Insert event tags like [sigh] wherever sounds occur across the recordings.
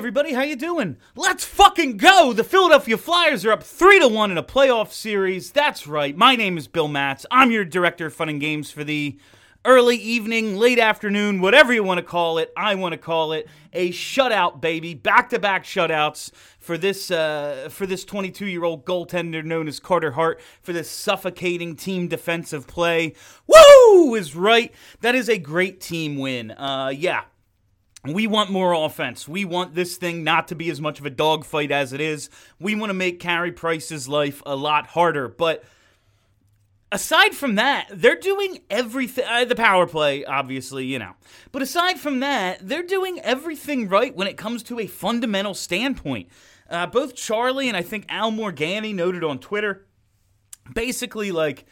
everybody, how you doing? Let's fucking go! The Philadelphia Flyers are up 3 to 1 in a playoff series. That's right. My name is Bill Matz. I'm your director of fun and games for the early evening, late afternoon, whatever you want to call it. I want to call it a shutout, baby. Back-to-back shutouts for this uh, for this 22-year-old goaltender known as Carter Hart for this suffocating team defensive play. Woo! Is right. That is a great team win. Uh, yeah. We want more offense. We want this thing not to be as much of a dogfight as it is. We want to make Carey Price's life a lot harder. But aside from that, they're doing everything. Uh, the power play, obviously, you know. But aside from that, they're doing everything right when it comes to a fundamental standpoint. Uh, both Charlie and I think Al Morganti noted on Twitter basically, like,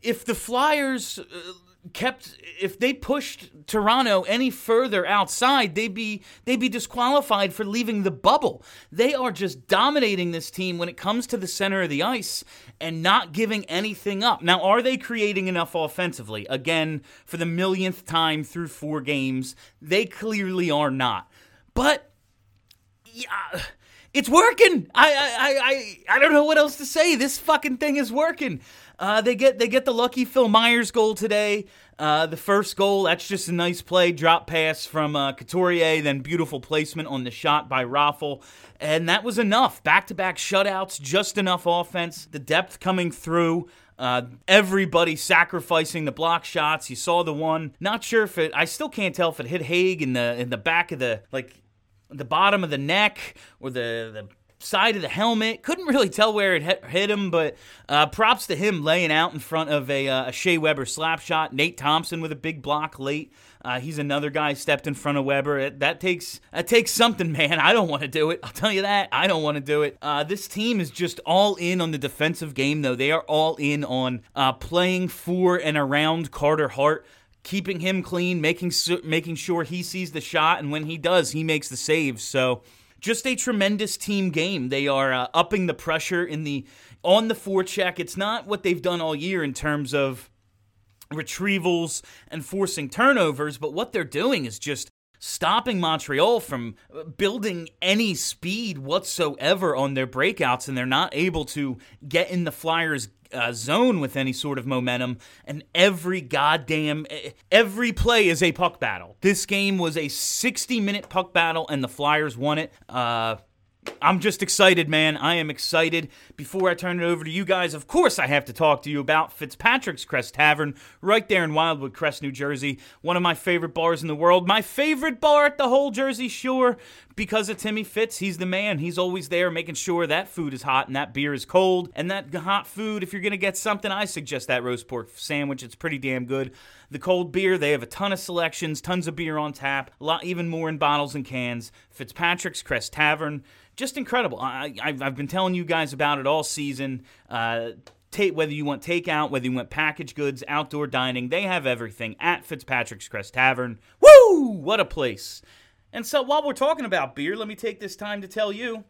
if the Flyers. Kept if they pushed Toronto any further outside, they'd be they'd be disqualified for leaving the bubble. They are just dominating this team when it comes to the center of the ice and not giving anything up. Now, are they creating enough offensively? Again, for the millionth time through four games, they clearly are not. But yeah, it's working. I I I I don't know what else to say. This fucking thing is working. Uh, they get they get the lucky Phil Myers goal today. Uh, the first goal, that's just a nice play, drop pass from uh, Couturier, then beautiful placement on the shot by Raffl. And that was enough. Back to back shutouts, just enough offense. The depth coming through. Uh, everybody sacrificing the block shots. You saw the one. Not sure if it. I still can't tell if it hit Hague in the in the back of the like the bottom of the neck or the the side of the helmet. Couldn't really tell where it hit him, but uh, props to him laying out in front of a, uh, a Shea Weber slap shot. Nate Thompson with a big block late. Uh, he's another guy stepped in front of Weber. It, that takes that takes something, man. I don't want to do it. I'll tell you that. I don't want to do it. Uh, this team is just all in on the defensive game, though. They are all in on uh, playing for and around Carter Hart keeping him clean, making making sure he sees the shot, and when he does, he makes the saves. So just a tremendous team game. They are uh, upping the pressure in the on the forecheck. It's not what they've done all year in terms of retrievals and forcing turnovers, but what they're doing is just stopping Montreal from building any speed whatsoever on their breakouts, and they're not able to get in the Flyers' uh, zone with any sort of momentum, and every goddamn every play is a puck battle. This game was a 60 minute puck battle, and the Flyers won it. Uh, I'm just excited, man. I am excited. Before I turn it over to you guys, of course, I have to talk to you about Fitzpatrick's Crest Tavern right there in Wildwood Crest, New Jersey. One of my favorite bars in the world. My favorite bar at the whole Jersey Shore because of Timmy Fitz. He's the man. He's always there making sure that food is hot and that beer is cold. And that hot food, if you're going to get something, I suggest that roast pork sandwich. It's pretty damn good. The cold beer, they have a ton of selections, tons of beer on tap, a lot even more in bottles and cans. Fitzpatrick's Crest Tavern just incredible. I, have been telling you guys about it all season. Uh, whether you want takeout, whether you want packaged goods, outdoor dining, they have everything at Fitzpatrick's Crest Tavern. Woo! What a place. And so while we're talking about beer, let me take this time to tell you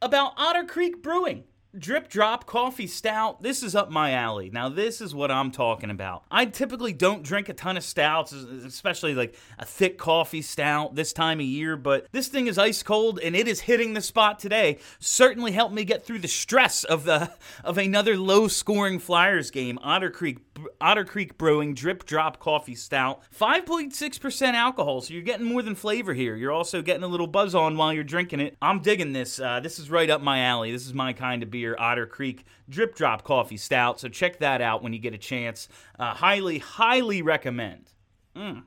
about Otter Creek Brewing. Drip Drop Coffee Stout. This is up my alley. Now, this is what I'm talking about. I typically don't drink a ton of stouts, especially like a thick coffee stout this time of year, but this thing is ice cold and it is hitting the spot today. Certainly helped me get through the stress of the [laughs] of another low-scoring Flyers game. Otter Creek Otter Creek Brewing Drip Drop Coffee Stout. 5.6% alcohol, so you're getting more than flavor here. You're also getting a little buzz on while you're drinking it. I'm digging this. Uh, this is right up my alley. This is my kind of beer, Otter Creek Drip Drop Coffee Stout. So check that out when you get a chance. Uh, highly, highly recommend. Mm.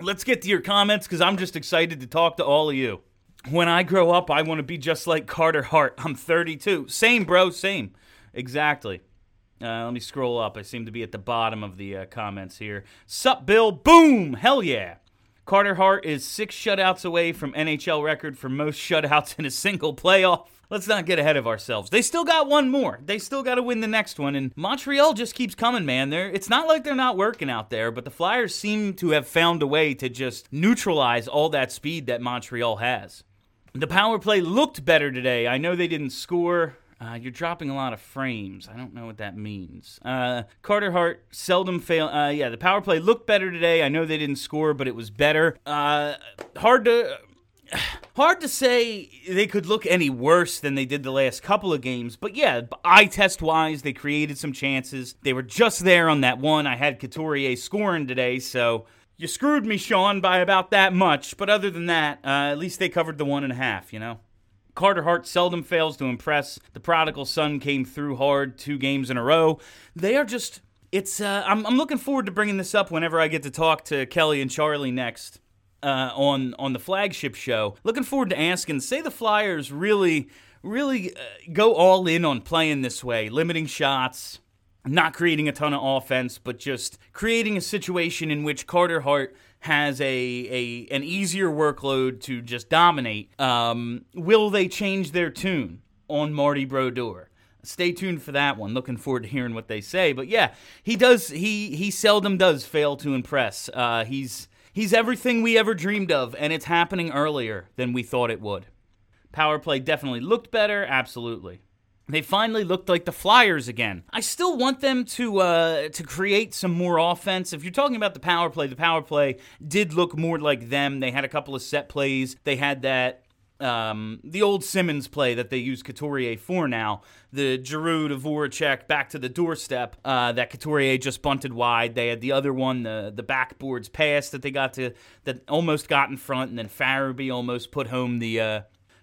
Let's get to your comments because I'm just excited to talk to all of you. When I grow up, I want to be just like Carter Hart. I'm 32. Same, bro, same. Exactly. Uh, let me scroll up. I seem to be at the bottom of the uh, comments here. Sup, Bill? Boom! Hell yeah! Carter Hart is six shutouts away from NHL record for most shutouts in a single playoff. Let's not get ahead of ourselves. They still got one more. They still got to win the next one. And Montreal just keeps coming, man. They're, it's not like they're not working out there, but the Flyers seem to have found a way to just neutralize all that speed that Montreal has. The power play looked better today. I know they didn't score. Uh, you're dropping a lot of frames. I don't know what that means. Uh, Carter Hart seldom fail. Uh, yeah, the power play looked better today. I know they didn't score, but it was better. Uh, hard to [sighs] hard to say they could look any worse than they did the last couple of games. But yeah, eye test wise, they created some chances. They were just there on that one. I had Couturier scoring today, so you screwed me, Sean, by about that much. But other than that, uh, at least they covered the one and a half, you know? Carter Hart seldom fails to impress. The prodigal son came through hard two games in a row. They are just. It's. Uh, I'm, I'm looking forward to bringing this up whenever I get to talk to Kelly and Charlie next uh, on on the flagship show. Looking forward to asking. Say the Flyers really, really uh, go all in on playing this way, limiting shots, not creating a ton of offense, but just creating a situation in which Carter Hart has a, a an easier workload to just dominate. Um, will they change their tune on Marty Brodeur? Stay tuned for that one. Looking forward to hearing what they say. But yeah, he does. He he seldom does fail to impress. Uh, he's he's everything we ever dreamed of, and it's happening earlier than we thought it would. Power play definitely looked better. Absolutely. They finally looked like the Flyers again. I still want them to uh, to create some more offense. If you're talking about the power play, the power play did look more like them. They had a couple of set plays. They had that um, the old Simmonds play that they use Couturier for now. The Giroux to Voracek back to the doorstep uh, that Couturier just bunted wide. They had the other one, the the backboards pass that they got to that almost got in front, and then Farabee almost put home the uh,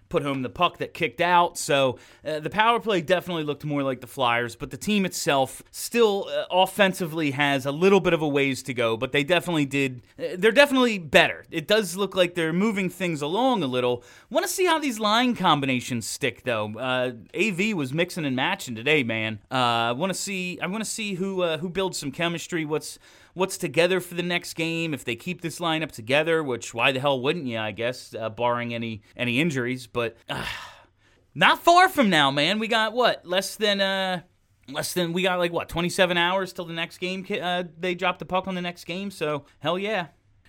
put home the puck that kicked out. So uh, the power play definitely looked more like the Flyers, but the team itself still uh, offensively has a little bit of a ways to go, but they definitely did. Uh, they're definitely better. It does look like they're moving things along a little. Want to see how these line combinations stick, though. Uh, AV was mixing and matching today, man. I want to see. I want to see who uh, who builds some chemistry. What's what's together for the next game. If they keep this lineup together, which why the hell wouldn't you? I guess, uh, barring any any injuries. But uh, not far from now, man. We got what less than uh less than we got like what 27 hours till the next game. Uh, they drop the puck on the next game. So hell yeah.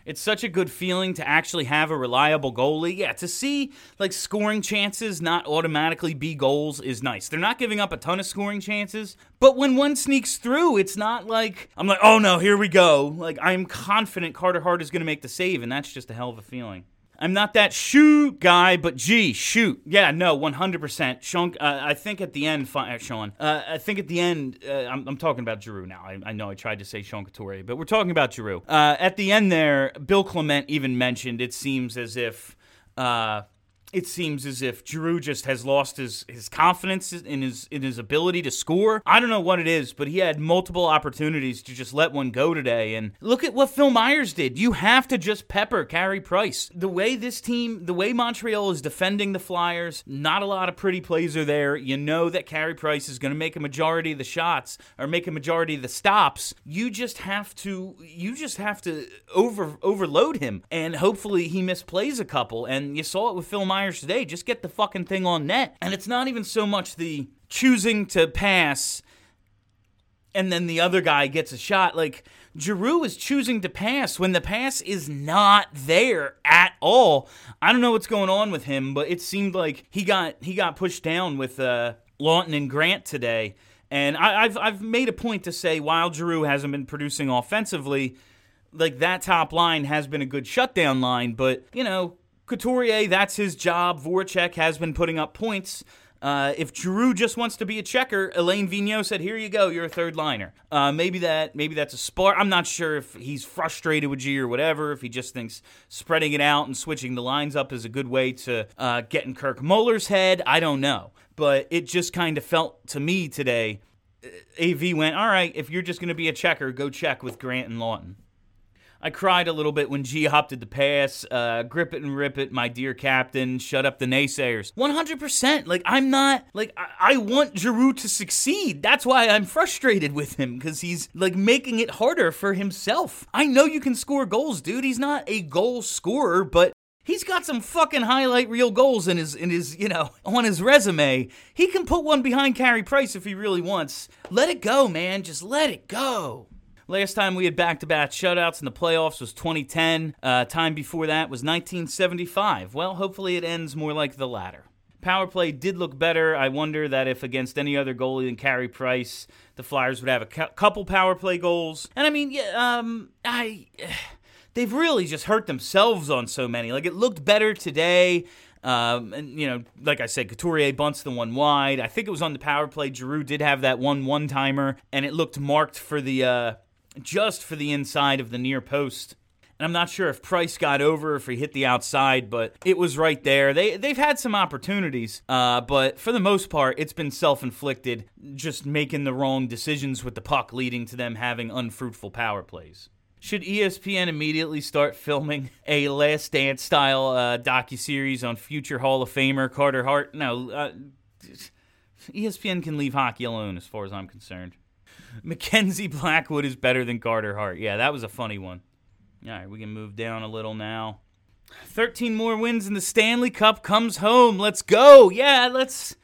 It's such a good feeling to actually have a reliable goalie. Yeah, to see like scoring chances not automatically be goals is nice. They're not giving up a ton of scoring chances, but when one sneaks through, it's not like I'm like, "Oh no, here we go." Like I'm confident Carter Hart is going to make the save and that's just a hell of a feeling. I'm not that shoot guy, but gee, shoot. Yeah, no, 100%. Sean, uh, I think at the end, uh, Sean, uh, I think at the end, uh, I'm, I'm, talking about Giroux now. I, I, know I tried to say Sean Couturier, but we're talking about Giroux. Uh, at the end there, Bill Clement even mentioned it seems as if uh, it seems as if Giroux just has lost his, his confidence in his in his ability to score. I don't know what it is, but he had multiple opportunities to just let one go today. And look at what Phil Myers did. You have to just pepper Carey Price. The way this team, the way Montreal is defending the Flyers, not a lot of pretty plays are there. You know that Carey Price is going to make a majority of the shots or make a majority of the stops. You just have to you just have to over overload him, and hopefully he misplays a couple. And you saw it with Phil Myers Today. Just get the fucking thing on net. And it's not even so much the choosing to pass and then the other guy gets a shot. Like, Giroux is choosing to pass when the pass is not there at all. I don't know what's going on with him, but it seemed like he got he got pushed down with uh, Laughton and Grant today. And I, have I've made a point to say while Giroux hasn't been producing offensively, like that top line has been a good shutdown line, but you know Couturier, that's his job. Voracek has been putting up points. Uh, if Giroux just wants to be a checker, Alain Vigneault said, "Here you go, you're a third liner." Uh, maybe that, maybe that's a spark. I'm not sure if he's frustrated with G or whatever. If he just thinks spreading it out and switching the lines up is a good way to uh, get in Kirk Muller's head. I don't know, but it just kind of felt to me today. Uh, Av went, "All right, if you're just going to be a checker, go check with Grant and Laughton." I cried a little bit when G opted the pass. Uh, grip it and rip it, my dear captain. Shut up the naysayers. 100%. Like, I'm not, like, I, I want Giroux to succeed. That's why I'm frustrated with him, because he's, like, making it harder for himself. I know you can score goals, dude. He's not a goal scorer, but He's got some fucking highlight reel goals in his in his, you know, [laughs] on his resume. He can put one behind Carey Price if he really wants. Let it go, man. Just let it go. Last time we had back to back shutouts in the playoffs was 2010. Uh, time before that was 1975. Well, hopefully it ends more like the latter. Power play did look better. I wonder that if against any other goalie than Carey Price, the Flyers would have a cu- couple power play goals. And I mean, yeah, um, I. [sighs] they've really just hurt themselves on so many. Like it looked better today. Um, and you know, like I said, Couturier bunts the one wide. I think it was on the power play. Giroux did have that one one timer, and it looked marked for the uh, just for the inside of the near post. And I'm not sure if Price got over if he hit the outside, but it was right there. They they've had some opportunities, uh, but for the most part, it's been self-inflicted, just making the wrong decisions with the puck, leading to them having unfruitful power plays. Should ESPN immediately start filming a Last Dance style uh, docu series on future Hall of Famer Carter Hart? No, uh, ESPN can leave hockey alone, as far as I'm concerned. Mackenzie Blackwood is better than Carter Hart. Yeah, that was a funny one. All right, we can move down a little now. 13 more wins and the Stanley Cup comes home. Let's go. Yeah, let's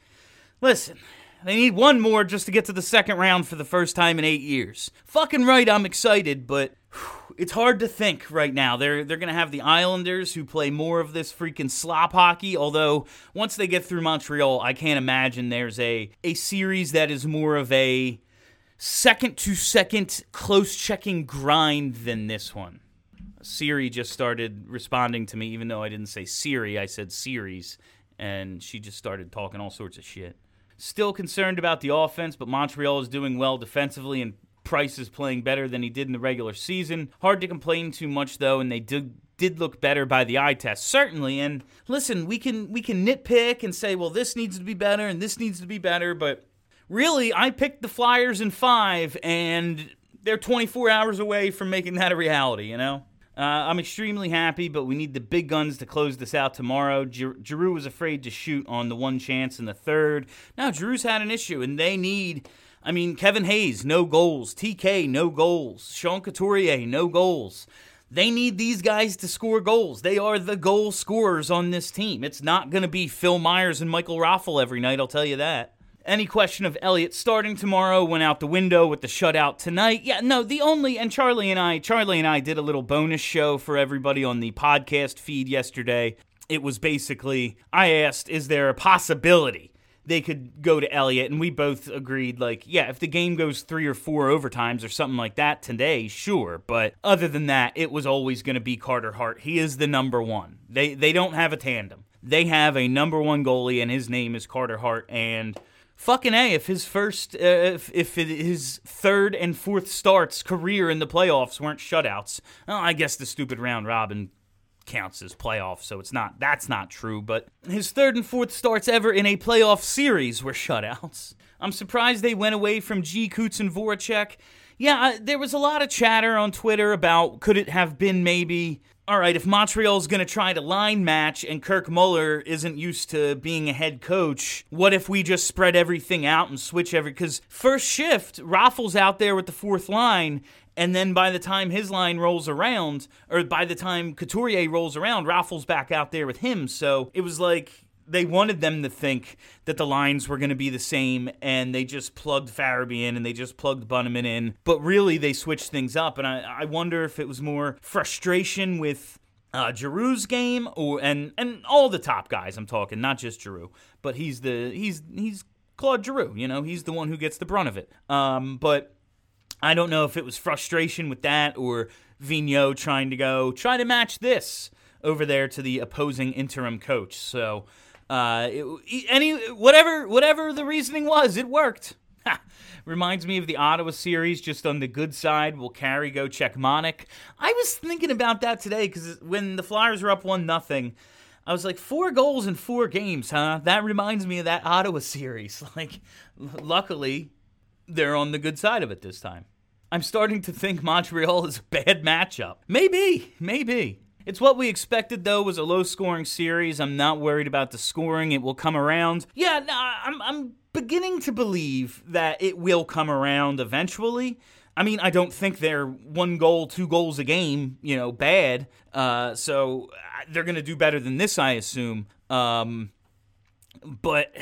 listen. They need one more just to get to the second round for the first time in 8 years. Fucking right, I'm excited, but it's hard to think right now. They're they're going to have the Islanders who play more of this freaking slop hockey, although once they get through Montreal, I can't imagine there's a a series that is more of a second to second close checking grind than this one. Siri just started responding to me, even though I didn't say Siri, I said series, and she just started talking all sorts of shit. Still concerned about the offense, but Montreal is doing well defensively, and Price is playing better than he did in the regular season. Hard to complain too much though, and they did did look better by the eye test certainly and listen we can we can nitpick and say well this needs to be better and this needs to be better but really i picked the flyers in five and they're 24 hours away from making that a reality you know uh, I'm extremely happy, but we need the big guns to close this out tomorrow. Giroux was afraid to shoot on the one chance in the third. Now, Giroux's had an issue, and they need. I mean, Kevin Hayes, no goals. TK, no goals. Sean Couturier, no goals. They need these guys to score goals. They are the goal scorers on this team. It's not going to be Phil Myers and Michael Raffl every night, I'll tell you that. Any question of Elliott starting tomorrow went out the window with the shutout tonight. Yeah, no, the only and Charlie and I, Charlie and I did a little bonus show for everybody on the podcast feed yesterday. It was basically I asked, is there a possibility they could go to Elliott, and we both agreed, like, yeah, if the game goes three or four overtimes or something like that today, sure. But other than that, it was always going to be Carter Hart. He is the number one. They they don't have a tandem. They have a number one goalie, and his name is Carter Hart, and fucking a if his first uh, if, if his third and fourth starts career in the playoffs weren't shutouts well, i guess the stupid round robin counts as playoffs so it's not that's not true but his third and fourth starts ever in a playoff series were shutouts. I'm surprised they went away from g. Coots and voracek. Yeah, there was a lot of chatter on Twitter about could it have been maybe all right, if Montreal's going to try to line match and Kirk Muller isn't used to being a head coach, what if we just spread everything out and switch every? Because first shift, Raffl's out there with the fourth line, and then by the time his line rolls around, or by the time Couturier rolls around, Raffl's back out there with him. So it was like they wanted them to think that the lines were going to be the same and they just plugged Farabee in and they just plugged Bunnaman in. But really, they switched things up. And I, I wonder if it was more frustration with uh, Giroux's game or and and all the top guys I'm talking, not just Giroux, but he's the he's he's Claude Giroux, you know, he's the one who gets the brunt of it. Um, but I don't know if it was frustration with that or Vigneault trying to go try to match this over there to the opposing interim coach. So uh, any whatever whatever the reasoning was, it worked. Reminds me of the Ottawa series, just on the good side. Will Carey go check Monik? I was thinking about that today because when the Flyers were up one nothing, I was like, four goals in four games, huh? That reminds me of that Ottawa series. [laughs] Like, luckily, they're on the good side of it this time. I'm starting to think Montreal is a bad matchup. Maybe, maybe. It's what we expected, though, was a low scoring series. I'm not worried about the scoring. It will come around. Yeah, I'm, I'm beginning to believe that it will come around eventually. I mean, I don't think they're one goal, two goals a game, you know, bad. Uh, so they're going to do better than this, I assume. Um, but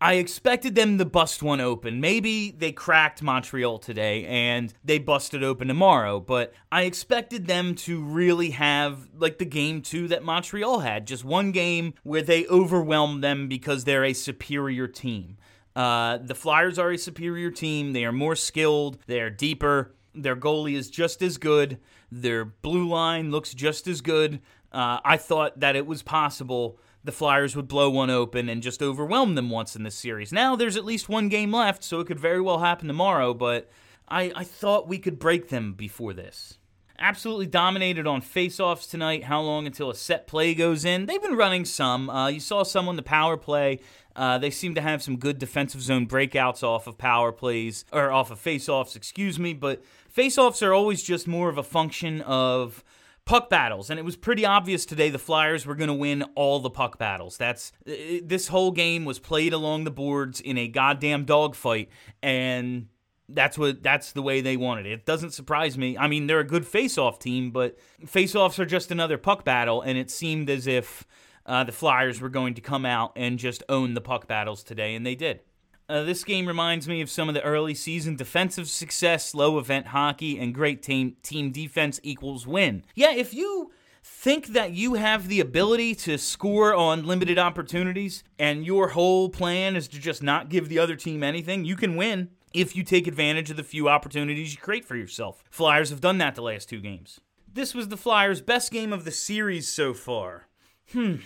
I expected them to bust one open. Maybe they cracked Montreal today and they busted open tomorrow, but I expected them to really have like the game two that Montreal had. Just one game where they overwhelmed them because they're a superior team. Uh, the Flyers are a superior team. They are more skilled, they are deeper. Their goalie is just as good. Their blue line looks just as good. Uh, I thought that it was possible the Flyers would blow one open and just overwhelm them once in this series. Now there's at least one game left, so it could very well happen tomorrow, but I, I thought we could break them before this. Absolutely dominated on faceoffs tonight. How long until a set play goes in? They've been running some. Uh, you saw some on the power play. Uh, they seem to have some good defensive zone breakouts off of power plays, or off of faceoffs, excuse me. But faceoffs are always just more of a function of puck battles and it was pretty obvious today the flyers were going to win all the puck battles that's this whole game was played along the boards in a goddamn dogfight and that's what that's the way they wanted it. It doesn't surprise me. I mean, they're a good face-off team, but face-offs are just another puck battle and it seemed as if uh, the Flyers were going to come out and just own the puck battles today and they did. Uh, this game reminds me of some of the early season defensive success, low event hockey, and great team team defense equals win. Yeah, if you think that you have the ability to score on limited opportunities and your whole plan is to just not give the other team anything, you can win if you take advantage of the few opportunities you create for yourself. Flyers have done that the last two games. This was the Flyers' best game of the series so far. Hmm.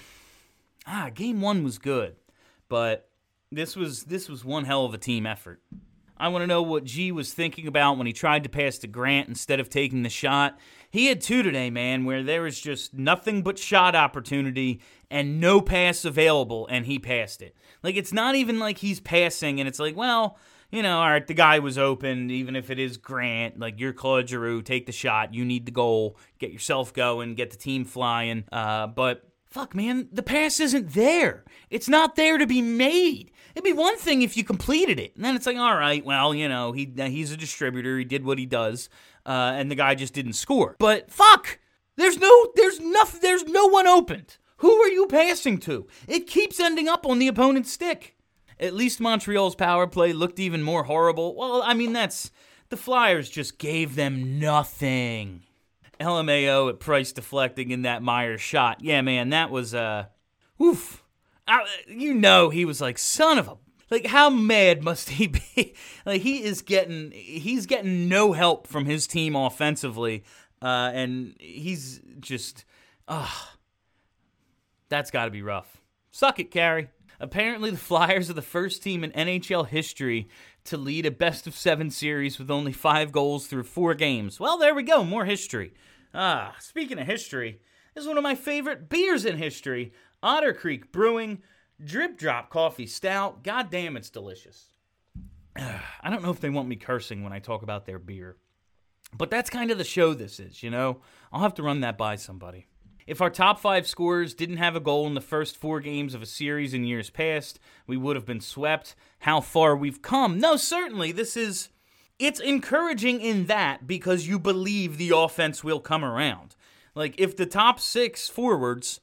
Ah, game one was good, but this was this was one hell of a team effort. I want to know what G was thinking about when he tried to pass to Grant instead of taking the shot. He had two today, man, where there was just nothing but shot opportunity and no pass available, and he passed it. Like, it's not even like he's passing, and it's like, well, you know, all right, the guy was open, even if it is Grant, like you're Claude Giroux, take the shot, you need the goal, get yourself going, get the team flying. Uh, but fuck, man, the pass isn't there. It's not there to be made. It'd be one thing if you completed it, and then it's like, all right, well, you know, he he's a distributor, he did what he does, uh, and the guy just didn't score. But fuck, there's no, there's nothing, there's no one opened. Who are you passing to? It keeps ending up on the opponent's stick. At least Montreal's power play looked even more horrible. Well, I mean, that's the Flyers just gave them nothing. LMAO at Price deflecting in that Myers shot. Yeah, man, that was uh, oof. I, you know, he was like, son of a. Like, how mad must he be? [laughs] like, he is getting, he's getting no help from his team offensively, uh, and he's just, ah, that's got to be rough. Suck it, Carey. Apparently, the Flyers are the first team in NHL history to lead a best of seven series with only five goals through four games. Well, there we go, more history. Ah, speaking of history, this is one of my favorite beers in history Otter Creek Brewing Drip Drop Coffee Stout. God damn, it's delicious. [sighs] I don't know if they want me cursing when I talk about their beer, but that's kind of the show this is, you know? I'll have to run that by somebody. If our top five scorers didn't have a goal in the first four games of a series in years past, we would have been swept. How far we've come. No, certainly, this is it's encouraging in that because you believe the offense will come around. Like if the top 6 forwards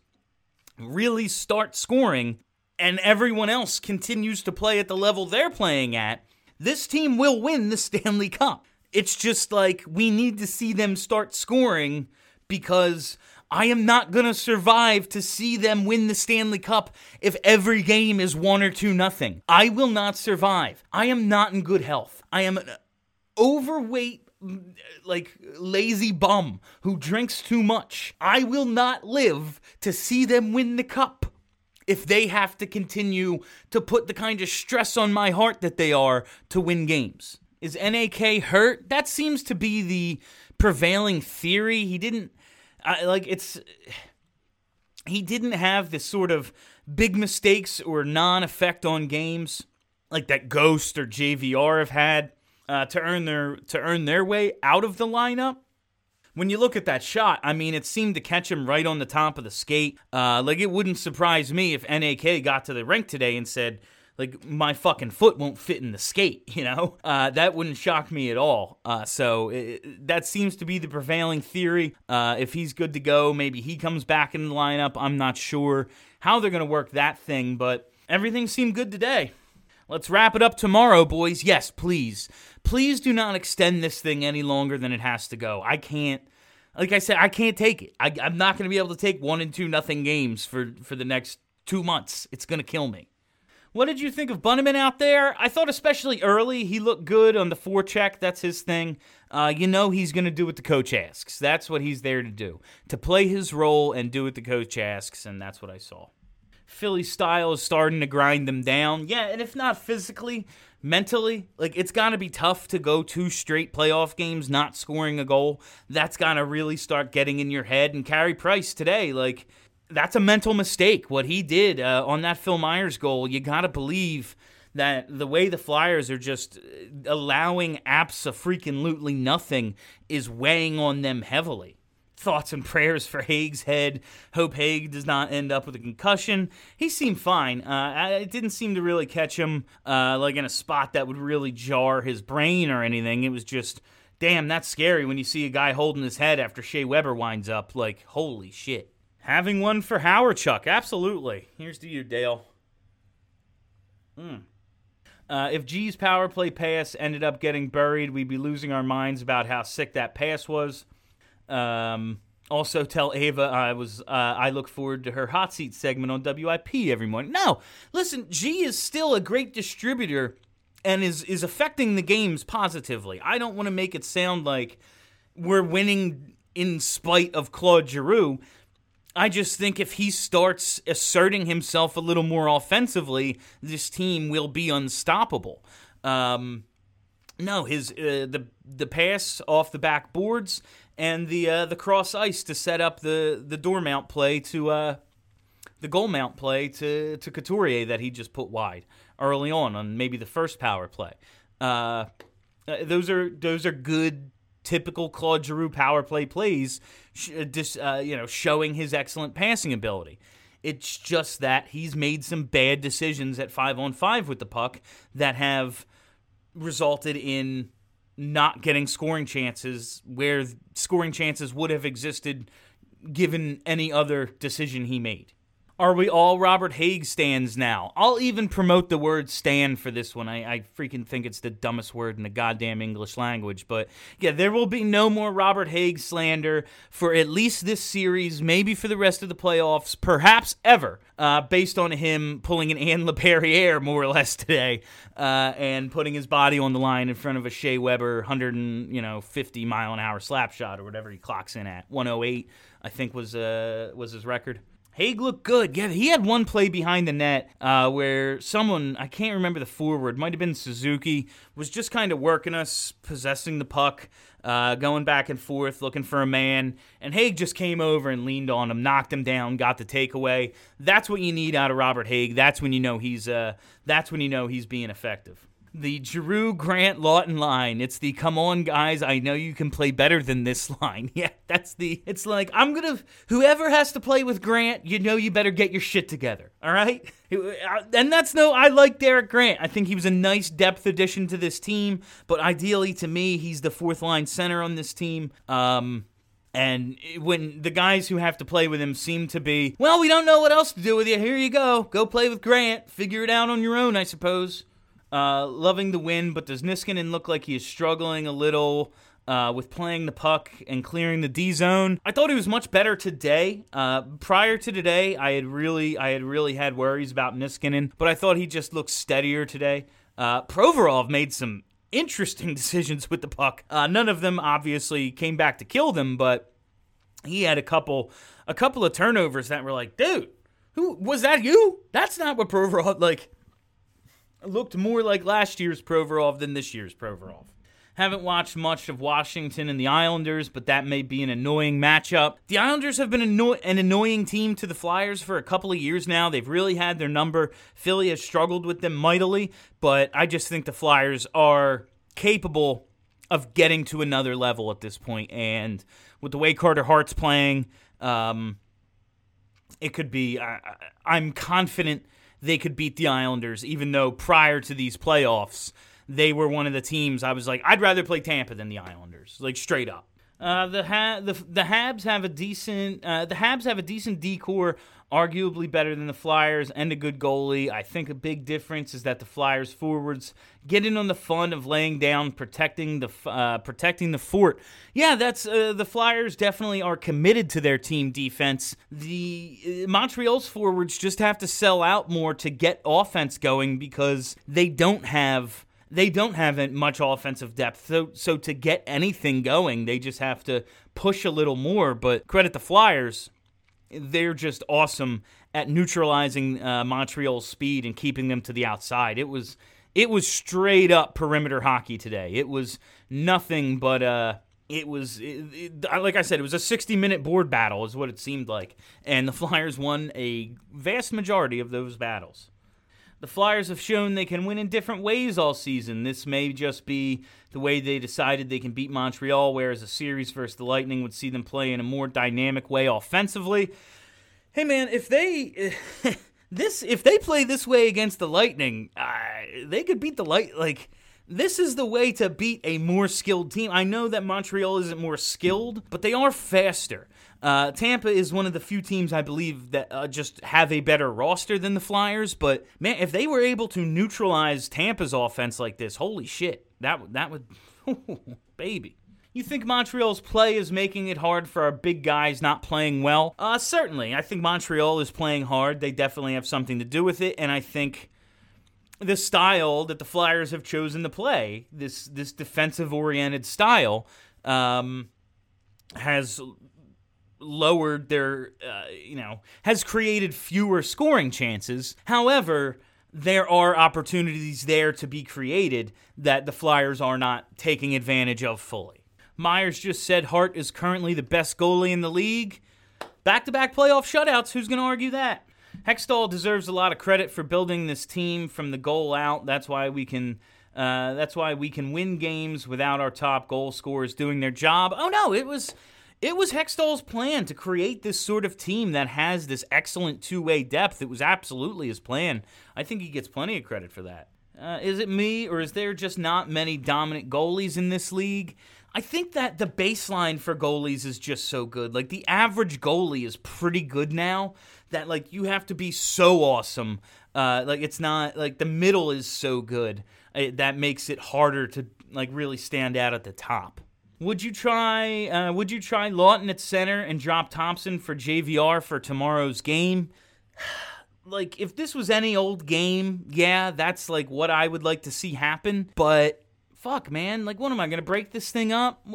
really start scoring and everyone else continues to play at the level they're playing at, this team will win the [laughs] Stanley Cup. It's just like we need to see them start scoring because I am not going to survive to see them win the Stanley Cup if every game is 1 or 2 nothing. I will not survive. I am not in good health. I am an overweight like lazy bum who drinks too much. I will not live to see them win the cup if they have to continue to put the kind of stress on my heart that they are to win games. Is NAK hurt? That seems to be the prevailing theory. He didn't I, like it's he didn't have this sort of big mistakes or non-effect on games like that Ghost or JVR have had uh, to earn their to earn their way out of the lineup. When you look at that shot, I mean, it seemed to catch him right on the top of the skate. Uh, like it wouldn't surprise me if NAK got to the rink today and said, like my fucking foot won't fit in the skate [laughs] you know uh, that wouldn't shock me at all uh, so it, that seems to be the prevailing theory uh, if he's good to go maybe he comes back in the lineup i'm not sure how they're going to work that thing but everything seemed good today let's wrap it up tomorrow boys yes please please do not extend this thing any longer than it has to go. I can't. Like I said, I can't take it. I, am not going to be able to take one and two nothing games for for the next two months. It's going to kill me. What did you think of Bunnaman out there? I thought, especially early, he looked good on the forecheck. That's his thing. Uh, you know he's going to do what the coach asks. That's what he's there to do, to play his role and do what the coach asks, and that's what I saw. Philly style is starting to grind them down. Yeah, and if not physically, mentally, like it's got to be tough to go two straight playoff games not scoring a goal. That's got to really start getting in your head. And Carey Price today, like that's a mental mistake. What he did uh, on that Phil Myers goal, you got to believe that the way the Flyers are just uh, allowing apps a freaking lootly nothing is weighing on them heavily. Thoughts and prayers for Hague's head. Hope Hague does not end up with a concussion. He seemed fine. Uh, it didn't seem to really catch him uh, like in a spot that would really jar his brain or anything. It was just, damn, that's scary when you see a guy holding his head after Shea Weber winds up. Like, holy shit. Having one for Hawerchuk, absolutely. Here's to you, Dale. Hmm. Uh, if G's power play pass ended up getting buried, we'd be losing our minds about how sick that pass was. Um, also, tell Ava I was uh, I look forward to her hot seat segment on WIP every morning. No, listen, G is still a great distributor and is is affecting the games positively. I don't want to make it sound like we're winning in spite of Claude Giroux. I just think if he starts asserting himself a little more offensively, this team will be unstoppable. Um, no, his uh, the the pass off the backboards and the uh, the cross ice to set up the the door mount play to uh, the goal mount play to to Couturier that he just put wide early on on maybe the first power play. Uh, uh those are those are good typical Claude Giroux power play plays, just uh, you know, showing his excellent passing ability. It's just that he's made some bad decisions at five on five with the puck that have resulted in not getting scoring chances where scoring chances would have existed given any other decision he made. Are we all Robert Hague stands now? I'll even promote the word stand for this one. I, I, freaking think it's the dumbest word in the goddamn English language. But yeah, there will be no more Robert Hague slander for at least this series, maybe for the rest of the playoffs, perhaps ever, uh, based on him pulling an Ian Laperriere more or less today uh, and putting his body on the line in front of a Shea Weber 150 mile an hour slap shot or whatever he clocks in at. 108, I think, was, uh, was his record. Hague looked good. Yeah, he had one play behind the net uh, where someone, I can't remember the forward, might have been Suzuki, was just kind of working us, possessing the puck, uh, going back and forth, looking for a man. And Hague just came over and leaned on him, knocked him down, got the takeaway. That's what you need out of Robert Hague. That's when you know he's. Uh, that's when you know he's being effective the Giroux Grant Laughton line. It's the come on guys, I know you can play better than this [laughs] line. Yeah, that's the it's like I'm going to whoever has to play with Grant, you know you better get your shit together. All right? And that's no I like Derek Grant. I think he was a nice depth addition to this team, but ideally to me, he's the fourth line center on this team. Um and when the guys who have to play with him seem to be, well, we don't know what else to do with you. Here you go. Go play with Grant. Figure it out on your own, I suppose. Uh, loving the win, but does Niskanen look like he is struggling a little uh, with playing the puck and clearing the D zone? I thought he was much better today. Uh, prior to today, I had really, I had really had worries about Niskanen, but I thought he just looked steadier today. Uh, Provorov made some interesting [laughs] decisions with the puck. Uh, none of them obviously came back to kill them, but he had a couple, a couple of turnovers that were like, dude, who was that? You? That's not what Provorov [laughs] like looked more like last year's Provorov than this year's Provorov. Haven't watched much of Washington and the Islanders, but that may be an annoying matchup. The Islanders have been anno- an annoying team to the Flyers for a couple of years now. They've really had their number. Philly has struggled with them mightily, but I just think the Flyers are capable of getting to another level at this point. And with the way Carter Hart's playing, um, it could be. I, I'm confident they could beat the Islanders, even though prior to these playoffs, they were one of the teams I was like, I'd rather play Tampa than the Islanders, like straight up. Uh, the, ha- the the Habs have a decent uh, the Habs have a decent D corps arguably better than the Flyers and a good goalie. I think a big difference is that the Flyers forwards get in on the fun of laying down, protecting the uh, protecting the fort. Yeah, that's uh, the Flyers definitely are committed to their team defense. The uh, Montreal's forwards just have to sell out more to get offense going because they don't have they don't have much offensive depth. So so to get anything going, they just have to push a little more. But credit the Flyers they're just awesome at neutralizing uh, Montreal's speed and keeping them to the outside. It was it was straight up perimeter hockey today. It was nothing but uh it was it, it, like I said, it was a 60 minute board battle, is what it seemed like, and the [laughs] Flyers won a vast majority of those battles. The Flyers have shown they can win in different ways all season. This may just be the way they decided they can beat Montreal, whereas a series versus the Lightning would see them play in a more dynamic way offensively. Hey man, if they [laughs] this if they play this way against the Lightning, uh, they could beat the Light like this is the way to beat a more skilled team. I know that Montreal isn't more skilled, but they are faster. Uh, Tampa is one of the few teams I believe that uh, just have a better roster than the Flyers. But man, if they were able to neutralize Tampa's offense like this, holy shit, that that would, [laughs] baby. You think Montreal's play is making it hard for our big guys not playing well? Uh, certainly. I think Montreal is playing hard. They definitely have something to do with it, and I think the style that the Flyers have chosen to play, this this defensive oriented style, um, has lowered their, uh, you know, has created fewer scoring chances. However, there are opportunities there to be created that the Flyers are not taking advantage of fully. Myers just said Hart is currently the best goalie in the league. Back to back playoff shutouts. Who's going to argue that? Hextall deserves a lot of credit for building this team from the goal out. That's why we can. Uh, that's why we can win games without our top goal scorers doing their job. Oh no, it was it was Hextall's plan to create this sort of team that has this excellent two way depth. It was absolutely his plan. I think he gets plenty of credit for that. Uh, is it me, or is there just not many dominant goalies in this league? I think that the baseline for goalies is just so good. Like the average goalie is pretty good now. That like you have to be so awesome. Uh, like it's not like the middle is so good it, uh, that makes it harder to like really stand out at the top. Would you try? Uh, would you try Laughton at center and drop Thompson for JVR for tomorrow's game? [sighs] like, if this was any old game, yeah, that's like what I would like to see happen. But fuck, man, like, what am I gonna break this thing up?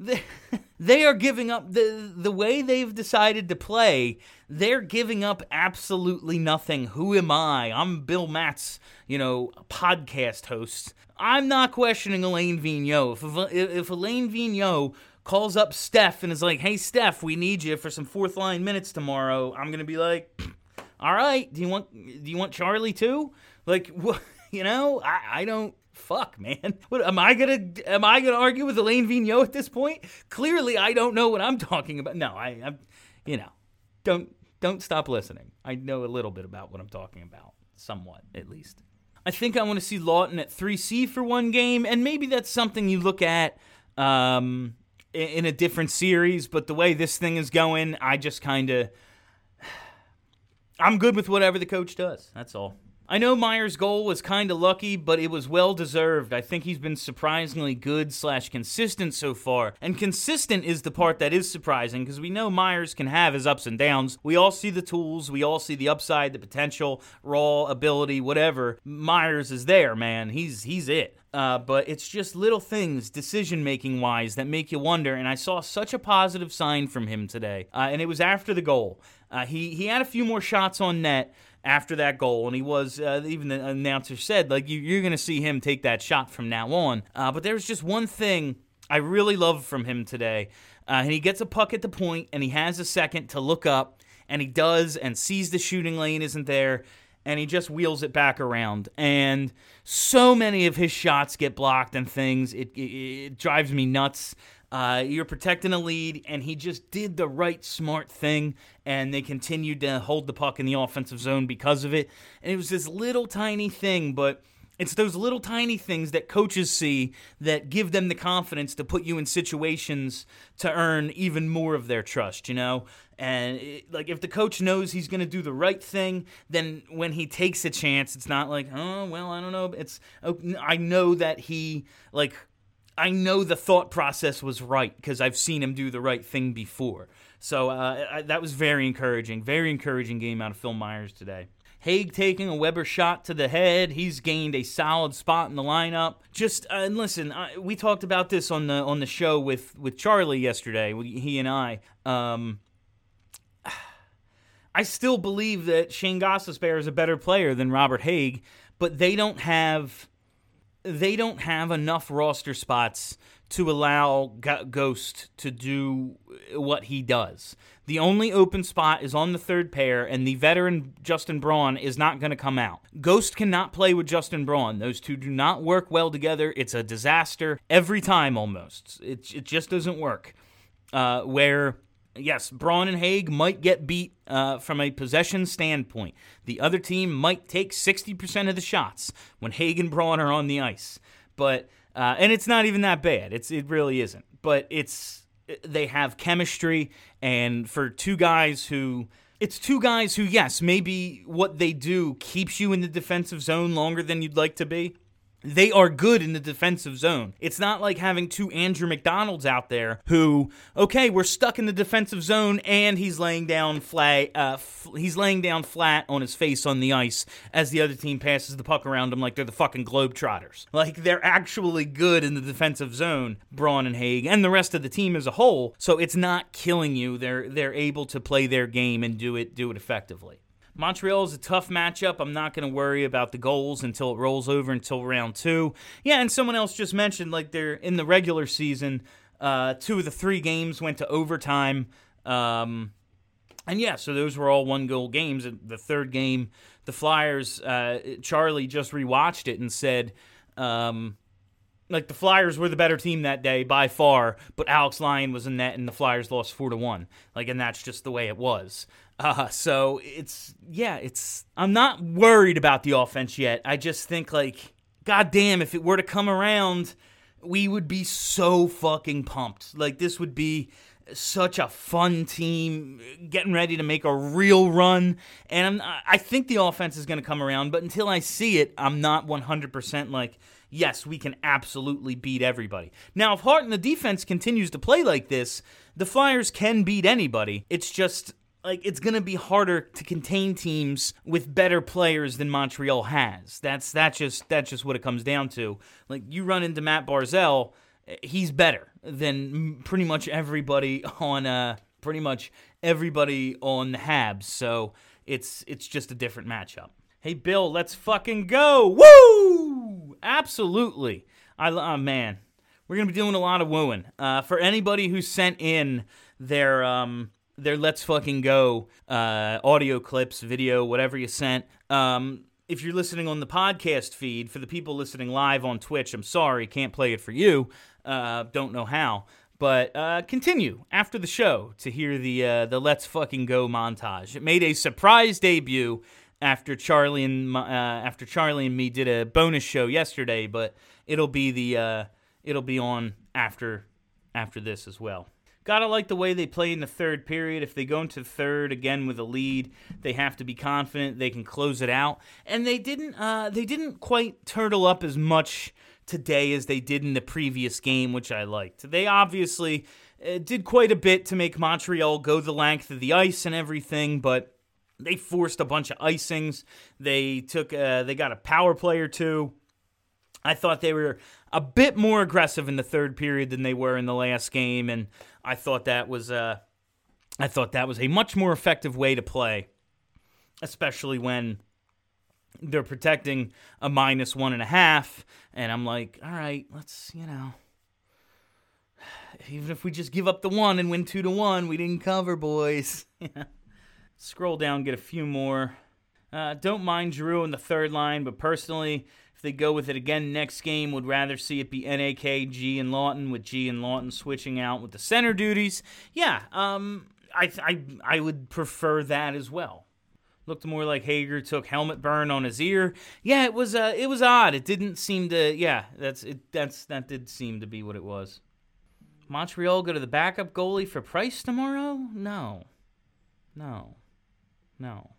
[laughs] They, are giving up the the way they've decided to play. They're giving up absolutely nothing. Who am I? I'm Bill Matz, you know, podcast host. I'm not questioning Alain Vigneault. If, if Alain Vigneault calls up Steph and is like, "Hey, Steph, we need you for some fourth line minutes tomorrow," I'm gonna be like, "All right, do you want do you want Charlie too?" Like? [laughs] You know, I, I don't fuck, man. [laughs] What am I gonna am I gonna argue with Alain Vigneault at this point? Clearly, I don't know what I'm [laughs] talking about. No, I, I'm, you know, don't don't stop listening. I know a little bit about what I'm talking about, somewhat at least. I think I want to see Laughton at 3C for one game, and maybe that's something you look at um, in a different series. But the way this thing is going, I just kind of. [sighs] I'm good with whatever the coach does. That's all. I know Myers' goal was kind of lucky, but it was well deserved. I think he's been surprisingly good slash consistent so far. And consistent is the part that is surprising because we know Myers can have his ups and downs. We all see the tools, we all see the upside, the potential, raw ability, whatever. Myers is there, man. He's he's it. Uh, but it's just little things, decision making wise, that make you wonder. And I saw such a positive sign from him today. Uh, and it was after the goal. Uh, he, he had a few more shots on net after that goal, and he was uh, even the announcer said like you, are going to see him take that shot from now on. Uh, but there's just one thing I really love from him today, uh, and he gets a puck at the point, and he has a second to look up, and he does, and sees the shooting lane isn't there. And he just wheels it back around, and so many of his shots get blocked and things. It, it, it drives me nuts. Uh, you're protecting a lead, and he just did the right smart thing, and they continued to hold the puck in the offensive zone because of it. And it was this little tiny thing, but It's those little tiny things that coaches see that give them the confidence to put you in situations to earn even more of their trust, you know? And it, like if the coach knows he's going to do the right thing, then when he takes a chance, it's not like, "Oh, well, I don't know." It's oh, I know that he like I know the thought process was right because I've seen him do the right thing before. So uh, I, that was very encouraging. Very encouraging game out of Phil Myers today. Hague taking a Weber shot to the head. He's gained a solid spot in the lineup. Just uh, and listen, I, we talked about this on the on the show with with Charlie yesterday. He and I. Um, [sighs] I still believe that Shane Gostisbehere is a better player than Robert Hague, but they don't have they don't have enough roster spots to allow Ghost to do what he does. The only open spot is on the third pair, and the veteran Justin Braun is not going to come out. Ghost cannot play with Justin Braun. Those two do not work well together. It's a disaster every time almost. It, it just doesn't work. Uh, where yes, Braun and Hague might get beat uh, from a possession standpoint. The other team might take 60% of the shots when Hague and Braun are on the ice. But uh, and it's not even that bad. It's it really isn't. But it's they have chemistry, and for two guys who it's two guys who yes maybe what they do keeps you in the defensive zone longer than you'd like to be they are good in the defensive zone. It's not like having two Andrew MacDonalds out there who, okay, we're stuck in the defensive zone and he's laying down flat. Uh, f- he's laying down flat on his face on the ice as the other team passes the puck around him like they're the fucking Globetrotters. Like they're actually good in the defensive zone, Braun and Hague, and the rest of the team as a whole. So it's not killing you. They're they're able to play their game and do it do it effectively. Montreal is a tough matchup. I'm not going to worry about the goals until it rolls over until round two. Yeah, and someone else just mentioned like they're in the regular season. Uh, two of the three games went to overtime. Um, and yeah, so those were all one goal games. The third game, the Flyers, uh, Charlie just rewatched it and said, um, like the Flyers were the better team that day by far, but Alex Lyon was in net and the Flyers lost four to one. Like, and that's just the way it was. Uh, so it's yeah, it's I'm not worried about the offense yet. I just think like, goddamn, if it were to come around, we would be so fucking pumped. Like this would be such a fun team getting ready to make a real run and I'm, i think the offense is going to come around but until i see it i'm not 100% like yes we can absolutely beat everybody now if hart and the defense continues to play like this the flyers can beat anybody it's just like it's going to be harder to contain teams with better players than Montreal has. That's that's just that's just what it comes down to. Like you run into Mat Barzal, he's better than pretty much everybody on uh pretty much everybody on the Habs. So it's it's just a different matchup. Hey Bill, let's fucking go. Woo! Absolutely. I oh man, we're going to be doing a lot of wooing. Uh, for anybody who sent in their um their let's fucking go uh, audio clips, video, whatever you sent. Um, if you're listening on the podcast feed, for the people listening live on Twitch, I'm sorry, can't play it for you. Uh, don't know how. But uh, continue after the show to hear the uh, the Let's Fucking Go montage. It made a surprise debut after Charlie and uh, after Charlie and me did a bonus show yesterday, but it'll be the uh, it'll be on after after this as well. Gotta like the way they play in the third period. If they go into third again with a lead, they have to be confident they can close it out. And they didn't. Uh, they didn't quite turtle up as much today as they did in the previous game, which I liked. They obviously uh, did quite a bit to make Montreal go the length of the ice and everything, but they forced a bunch of icings. They took. Uh, they got a power play or two. I thought they were a bit more aggressive in the third period than they were in the last game, and I thought that was uh, I thought that was a much more effective way to play, especially when they're protecting a minus one and a half, and I'm like, all right, let's you know, [sighs] even if we just give up the one and win two to one, we didn't cover, boys. [laughs] Scroll down, get a few more. Uh, don't mind Giroux in the third line, but personally, if they go with it again next game, would rather see it be NAK, G, and Laughton, with G and Laughton switching out with the center duties. Yeah, um, I, I, I would prefer that as well. Looked more like Hager took helmet burn on his ear. Yeah, it was uh, it was odd. It didn't seem to. Yeah, that's it. That's that did seem to be what it was. Montreal go to the backup goalie for Price tomorrow? No, no, no.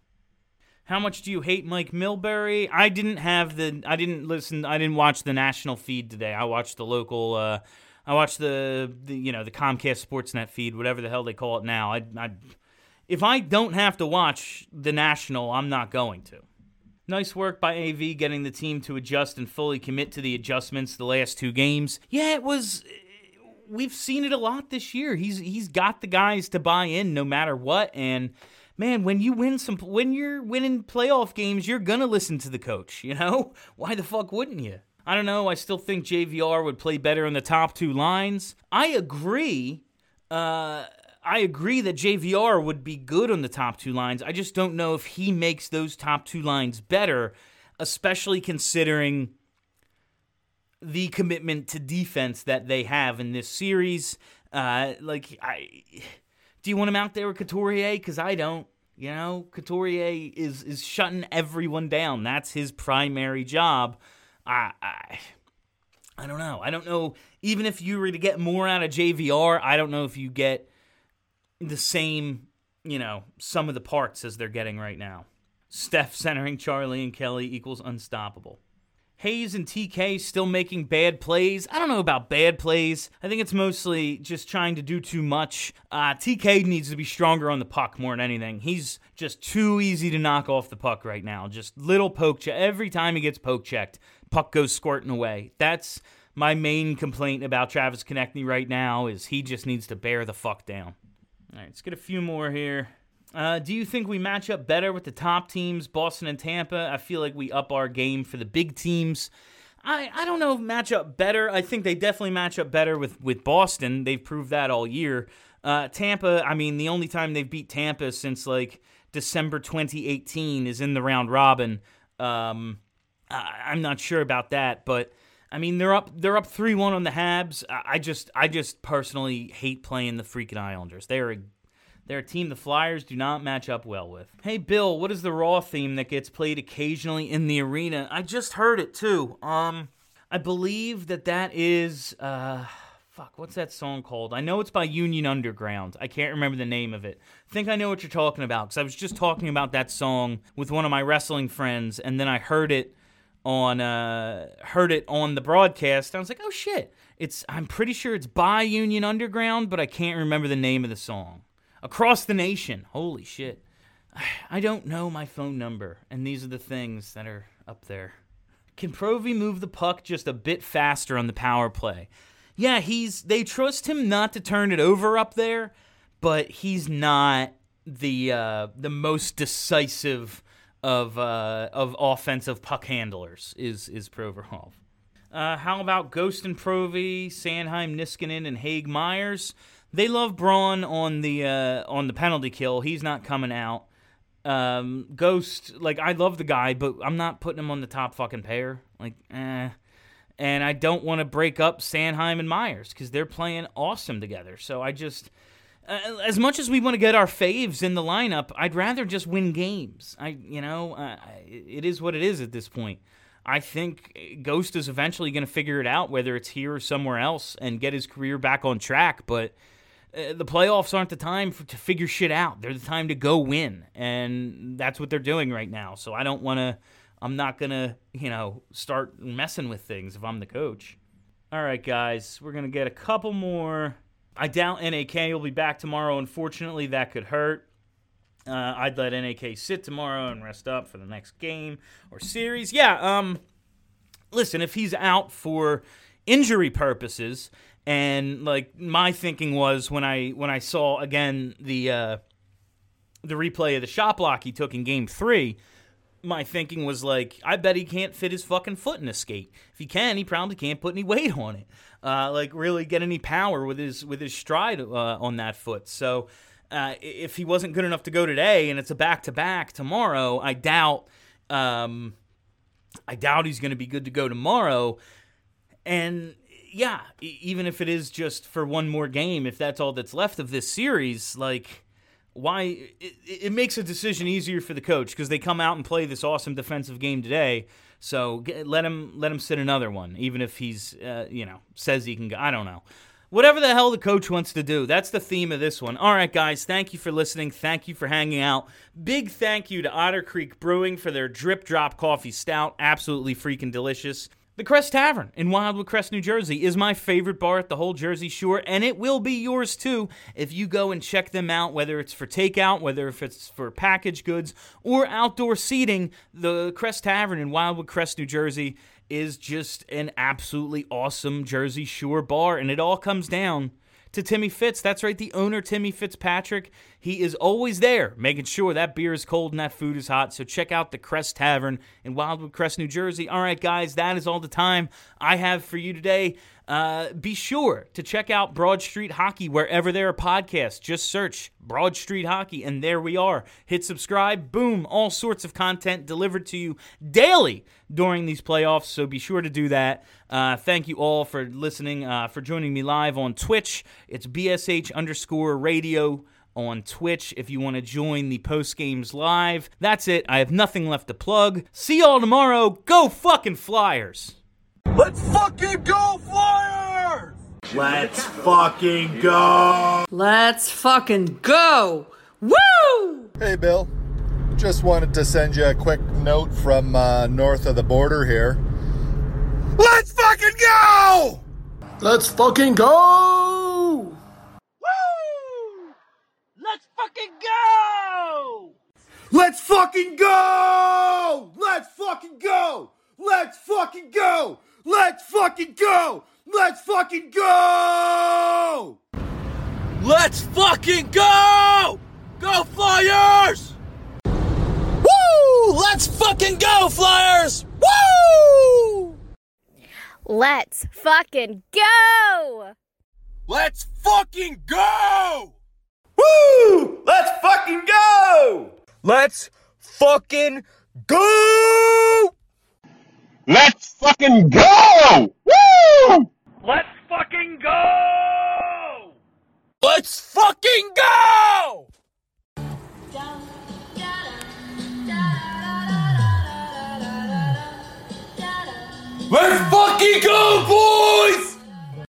How much do you hate Mike Milbury? I didn't have the. I didn't listen. I didn't watch the national feed today. I watched the local. Uh, I watched the, the you know the Comcast Sportsnet feed, whatever the hell they call it now. I, I if I don't have to watch the national, I'm not going to. Nice work by AV getting the team to adjust and fully commit to the adjustments the last two games. Yeah, it was we've seen it a lot this year. He's he's got the guys to buy in no matter what and man, when you win some when you're winning playoff games, you're to listen to the coach, you know? [laughs] Why the fuck wouldn't you? I don't know. I still think JVR would play better in the top two lines. I agree. Uh, I agree that JVR would be good on the top two lines. I just don't know if he makes those top two lines better, especially considering the commitment to defense that they have in this series. Uh, like, I do you want him out there with Couturier? Because I don't. You know, Couturier is is shutting everyone down. That's his primary job. I, I I don't know. I don't know. Even if you were to get more out of JVR, I don't know if you get the same, you know, some of the parts as they're getting right now. Steph centering Charlie and Kelly equals unstoppable. Hayes and TK still making bad plays. I don't know about bad plays. I think it's mostly just trying to do too much. Uh, TK needs to be stronger on the puck more than anything. He's just too easy to knock off the puck right now. Just little poke check. Every time he gets poke checked, puck goes squirting away. That's my main complaint about Travis Konecny right now is he just needs to bear the fuck down. All right, let's get a few more here. Uh, do you think we match up better with the top teams, Boston and Tampa? I feel like we up our game for the big teams. I, I don't know match up better. I think they definitely match up better with, with Boston. They've proved that all year. Uh, Tampa, I mean, the only time they've beat Tampa since like December 2018 is in the round robin. Um, I, am not sure about that, but I mean they're up they're up three one on the Habs. I just I just personally hate playing the freaking Islanders. They're a they're a team the Flyers do not match up well with. Hey Bill, what is the Raw theme that gets played occasionally in the arena? I just heard it too. Um, I believe that that is uh, fuck. What's that song called? I know it's by Union Underground. I can't remember the name of it. I think I know what you're talking about because I was just talking about that song with one of my wrestling friends, and then I heard it on uh heard it on the broadcast. I was like, "Oh shit. It's I'm pretty sure it's by Union Underground, but I can't remember the name of the song." Across the nation. Holy shit. I don't know my phone number, and these are the things that are up there. Can Provy move the puck just a bit faster on the power play? Yeah, he's they trust him not to turn it over up there, but he's not the uh, the most decisive of uh, of offensive puck handlers is is Provorov. Uh, how about Ghost and Provy, Sanheim, Niskanen, and Hague Myers? They love Braun on the uh, on the penalty kill. He's not coming out. Um, Ghost, like I love the guy, but I'm not putting him on the top fucking pair. Like, eh. And I don't want to break up Sanheim and Myers because they're playing awesome together. So I just uh, as much as we want to get our faves in the lineup, I'd rather just win games. I, you know, uh, it is what it is at this point. I think Ghost is eventually going to figure it out, whether it's here or somewhere else, and get his career back on track. But uh, the playoffs aren't the time for, to figure shit out. They're the time to go win, and that's what they're doing right now. So I don't want to. I'm not gonna, you know, start messing with things if I'm the coach. All right, guys, we're gonna get a couple more I doubt NAK will be back tomorrow. Unfortunately, that could hurt. Uh, I'd let NAK sit tomorrow and rest up for the next game or series. Yeah, um, listen, if he's out for injury purposes, and like my thinking was when I when I saw again the uh, the replay of the shot block he took in Game Three, my thinking was like, I bet he can't fit his fucking foot in a skate. If he can, he probably can't put any weight on it uh, like really get any power with his with his stride uh, on that foot. So uh, if he wasn't good enough to go today, and it's a back to back tomorrow, I doubt. Um, I doubt he's going to be good to go tomorrow. And yeah, even if it is just for one more game, if that's all that's left of this series, like why it, it makes a decision easier for the coach because they come out and play this awesome defensive game today. So let him let him sit another one, even if he's uh, you know says he can go. I don't know. Whatever the hell the coach wants to do. That's the theme of this one. All right, guys. Thank you for listening. Thank you for hanging out. Big thank you to Otter Creek Brewing for their drip drop coffee stout. Absolutely freaking delicious. The Crest Tavern in Wildwood Crest, New Jersey is my favorite bar at the whole Jersey Shore, and it will be yours too if you go and check them out, whether it's for takeout, whether if it's for packaged goods, or outdoor seating. The Crest Tavern in Wildwood Crest, New Jersey is just an absolutely awesome Jersey Shore bar, and it all comes down to Timmy Fitz. That's right, the owner, Timmy Fitzpatrick. He is always there, making sure that beer is cold and that food is hot. So check out the Crest Tavern in Wildwood Crest, New Jersey. All right, guys, that is all the time I have for you today. Uh, be sure to check out Broad Street Hockey wherever there are podcasts. Just search Broad Street Hockey, and there we are. Hit subscribe. Boom. All sorts of content delivered to you daily during these playoffs. So be sure to do that. Uh, thank you all for listening, uh, for joining me live on Twitch. It's BSH underscore radio on Twitch if you want to join the post games live. That's it. I have nothing left to plug. See y'all tomorrow. Go fucking Flyers. Let's fucking go, Flyers! Let's fucking go! Let's fucking go! Woo! Hey, Bill. Just wanted to send you a quick note from uh, north of the border here. Let's fucking go! Let's fucking go! Woo! Let's fucking go! Let's fucking go! Let's fucking go! Let's fucking go! Let's fucking go! Let's fucking go! Let's fucking go! Go Flyers! Woo! Let's fucking go, Flyers! Woo! Let's fucking go! Let's fucking go! Woo! Let's fucking go! Let's fucking go! Let's fucking go! Woo! Let's fucking go! Let's fucking go! Let's fucking go, boys!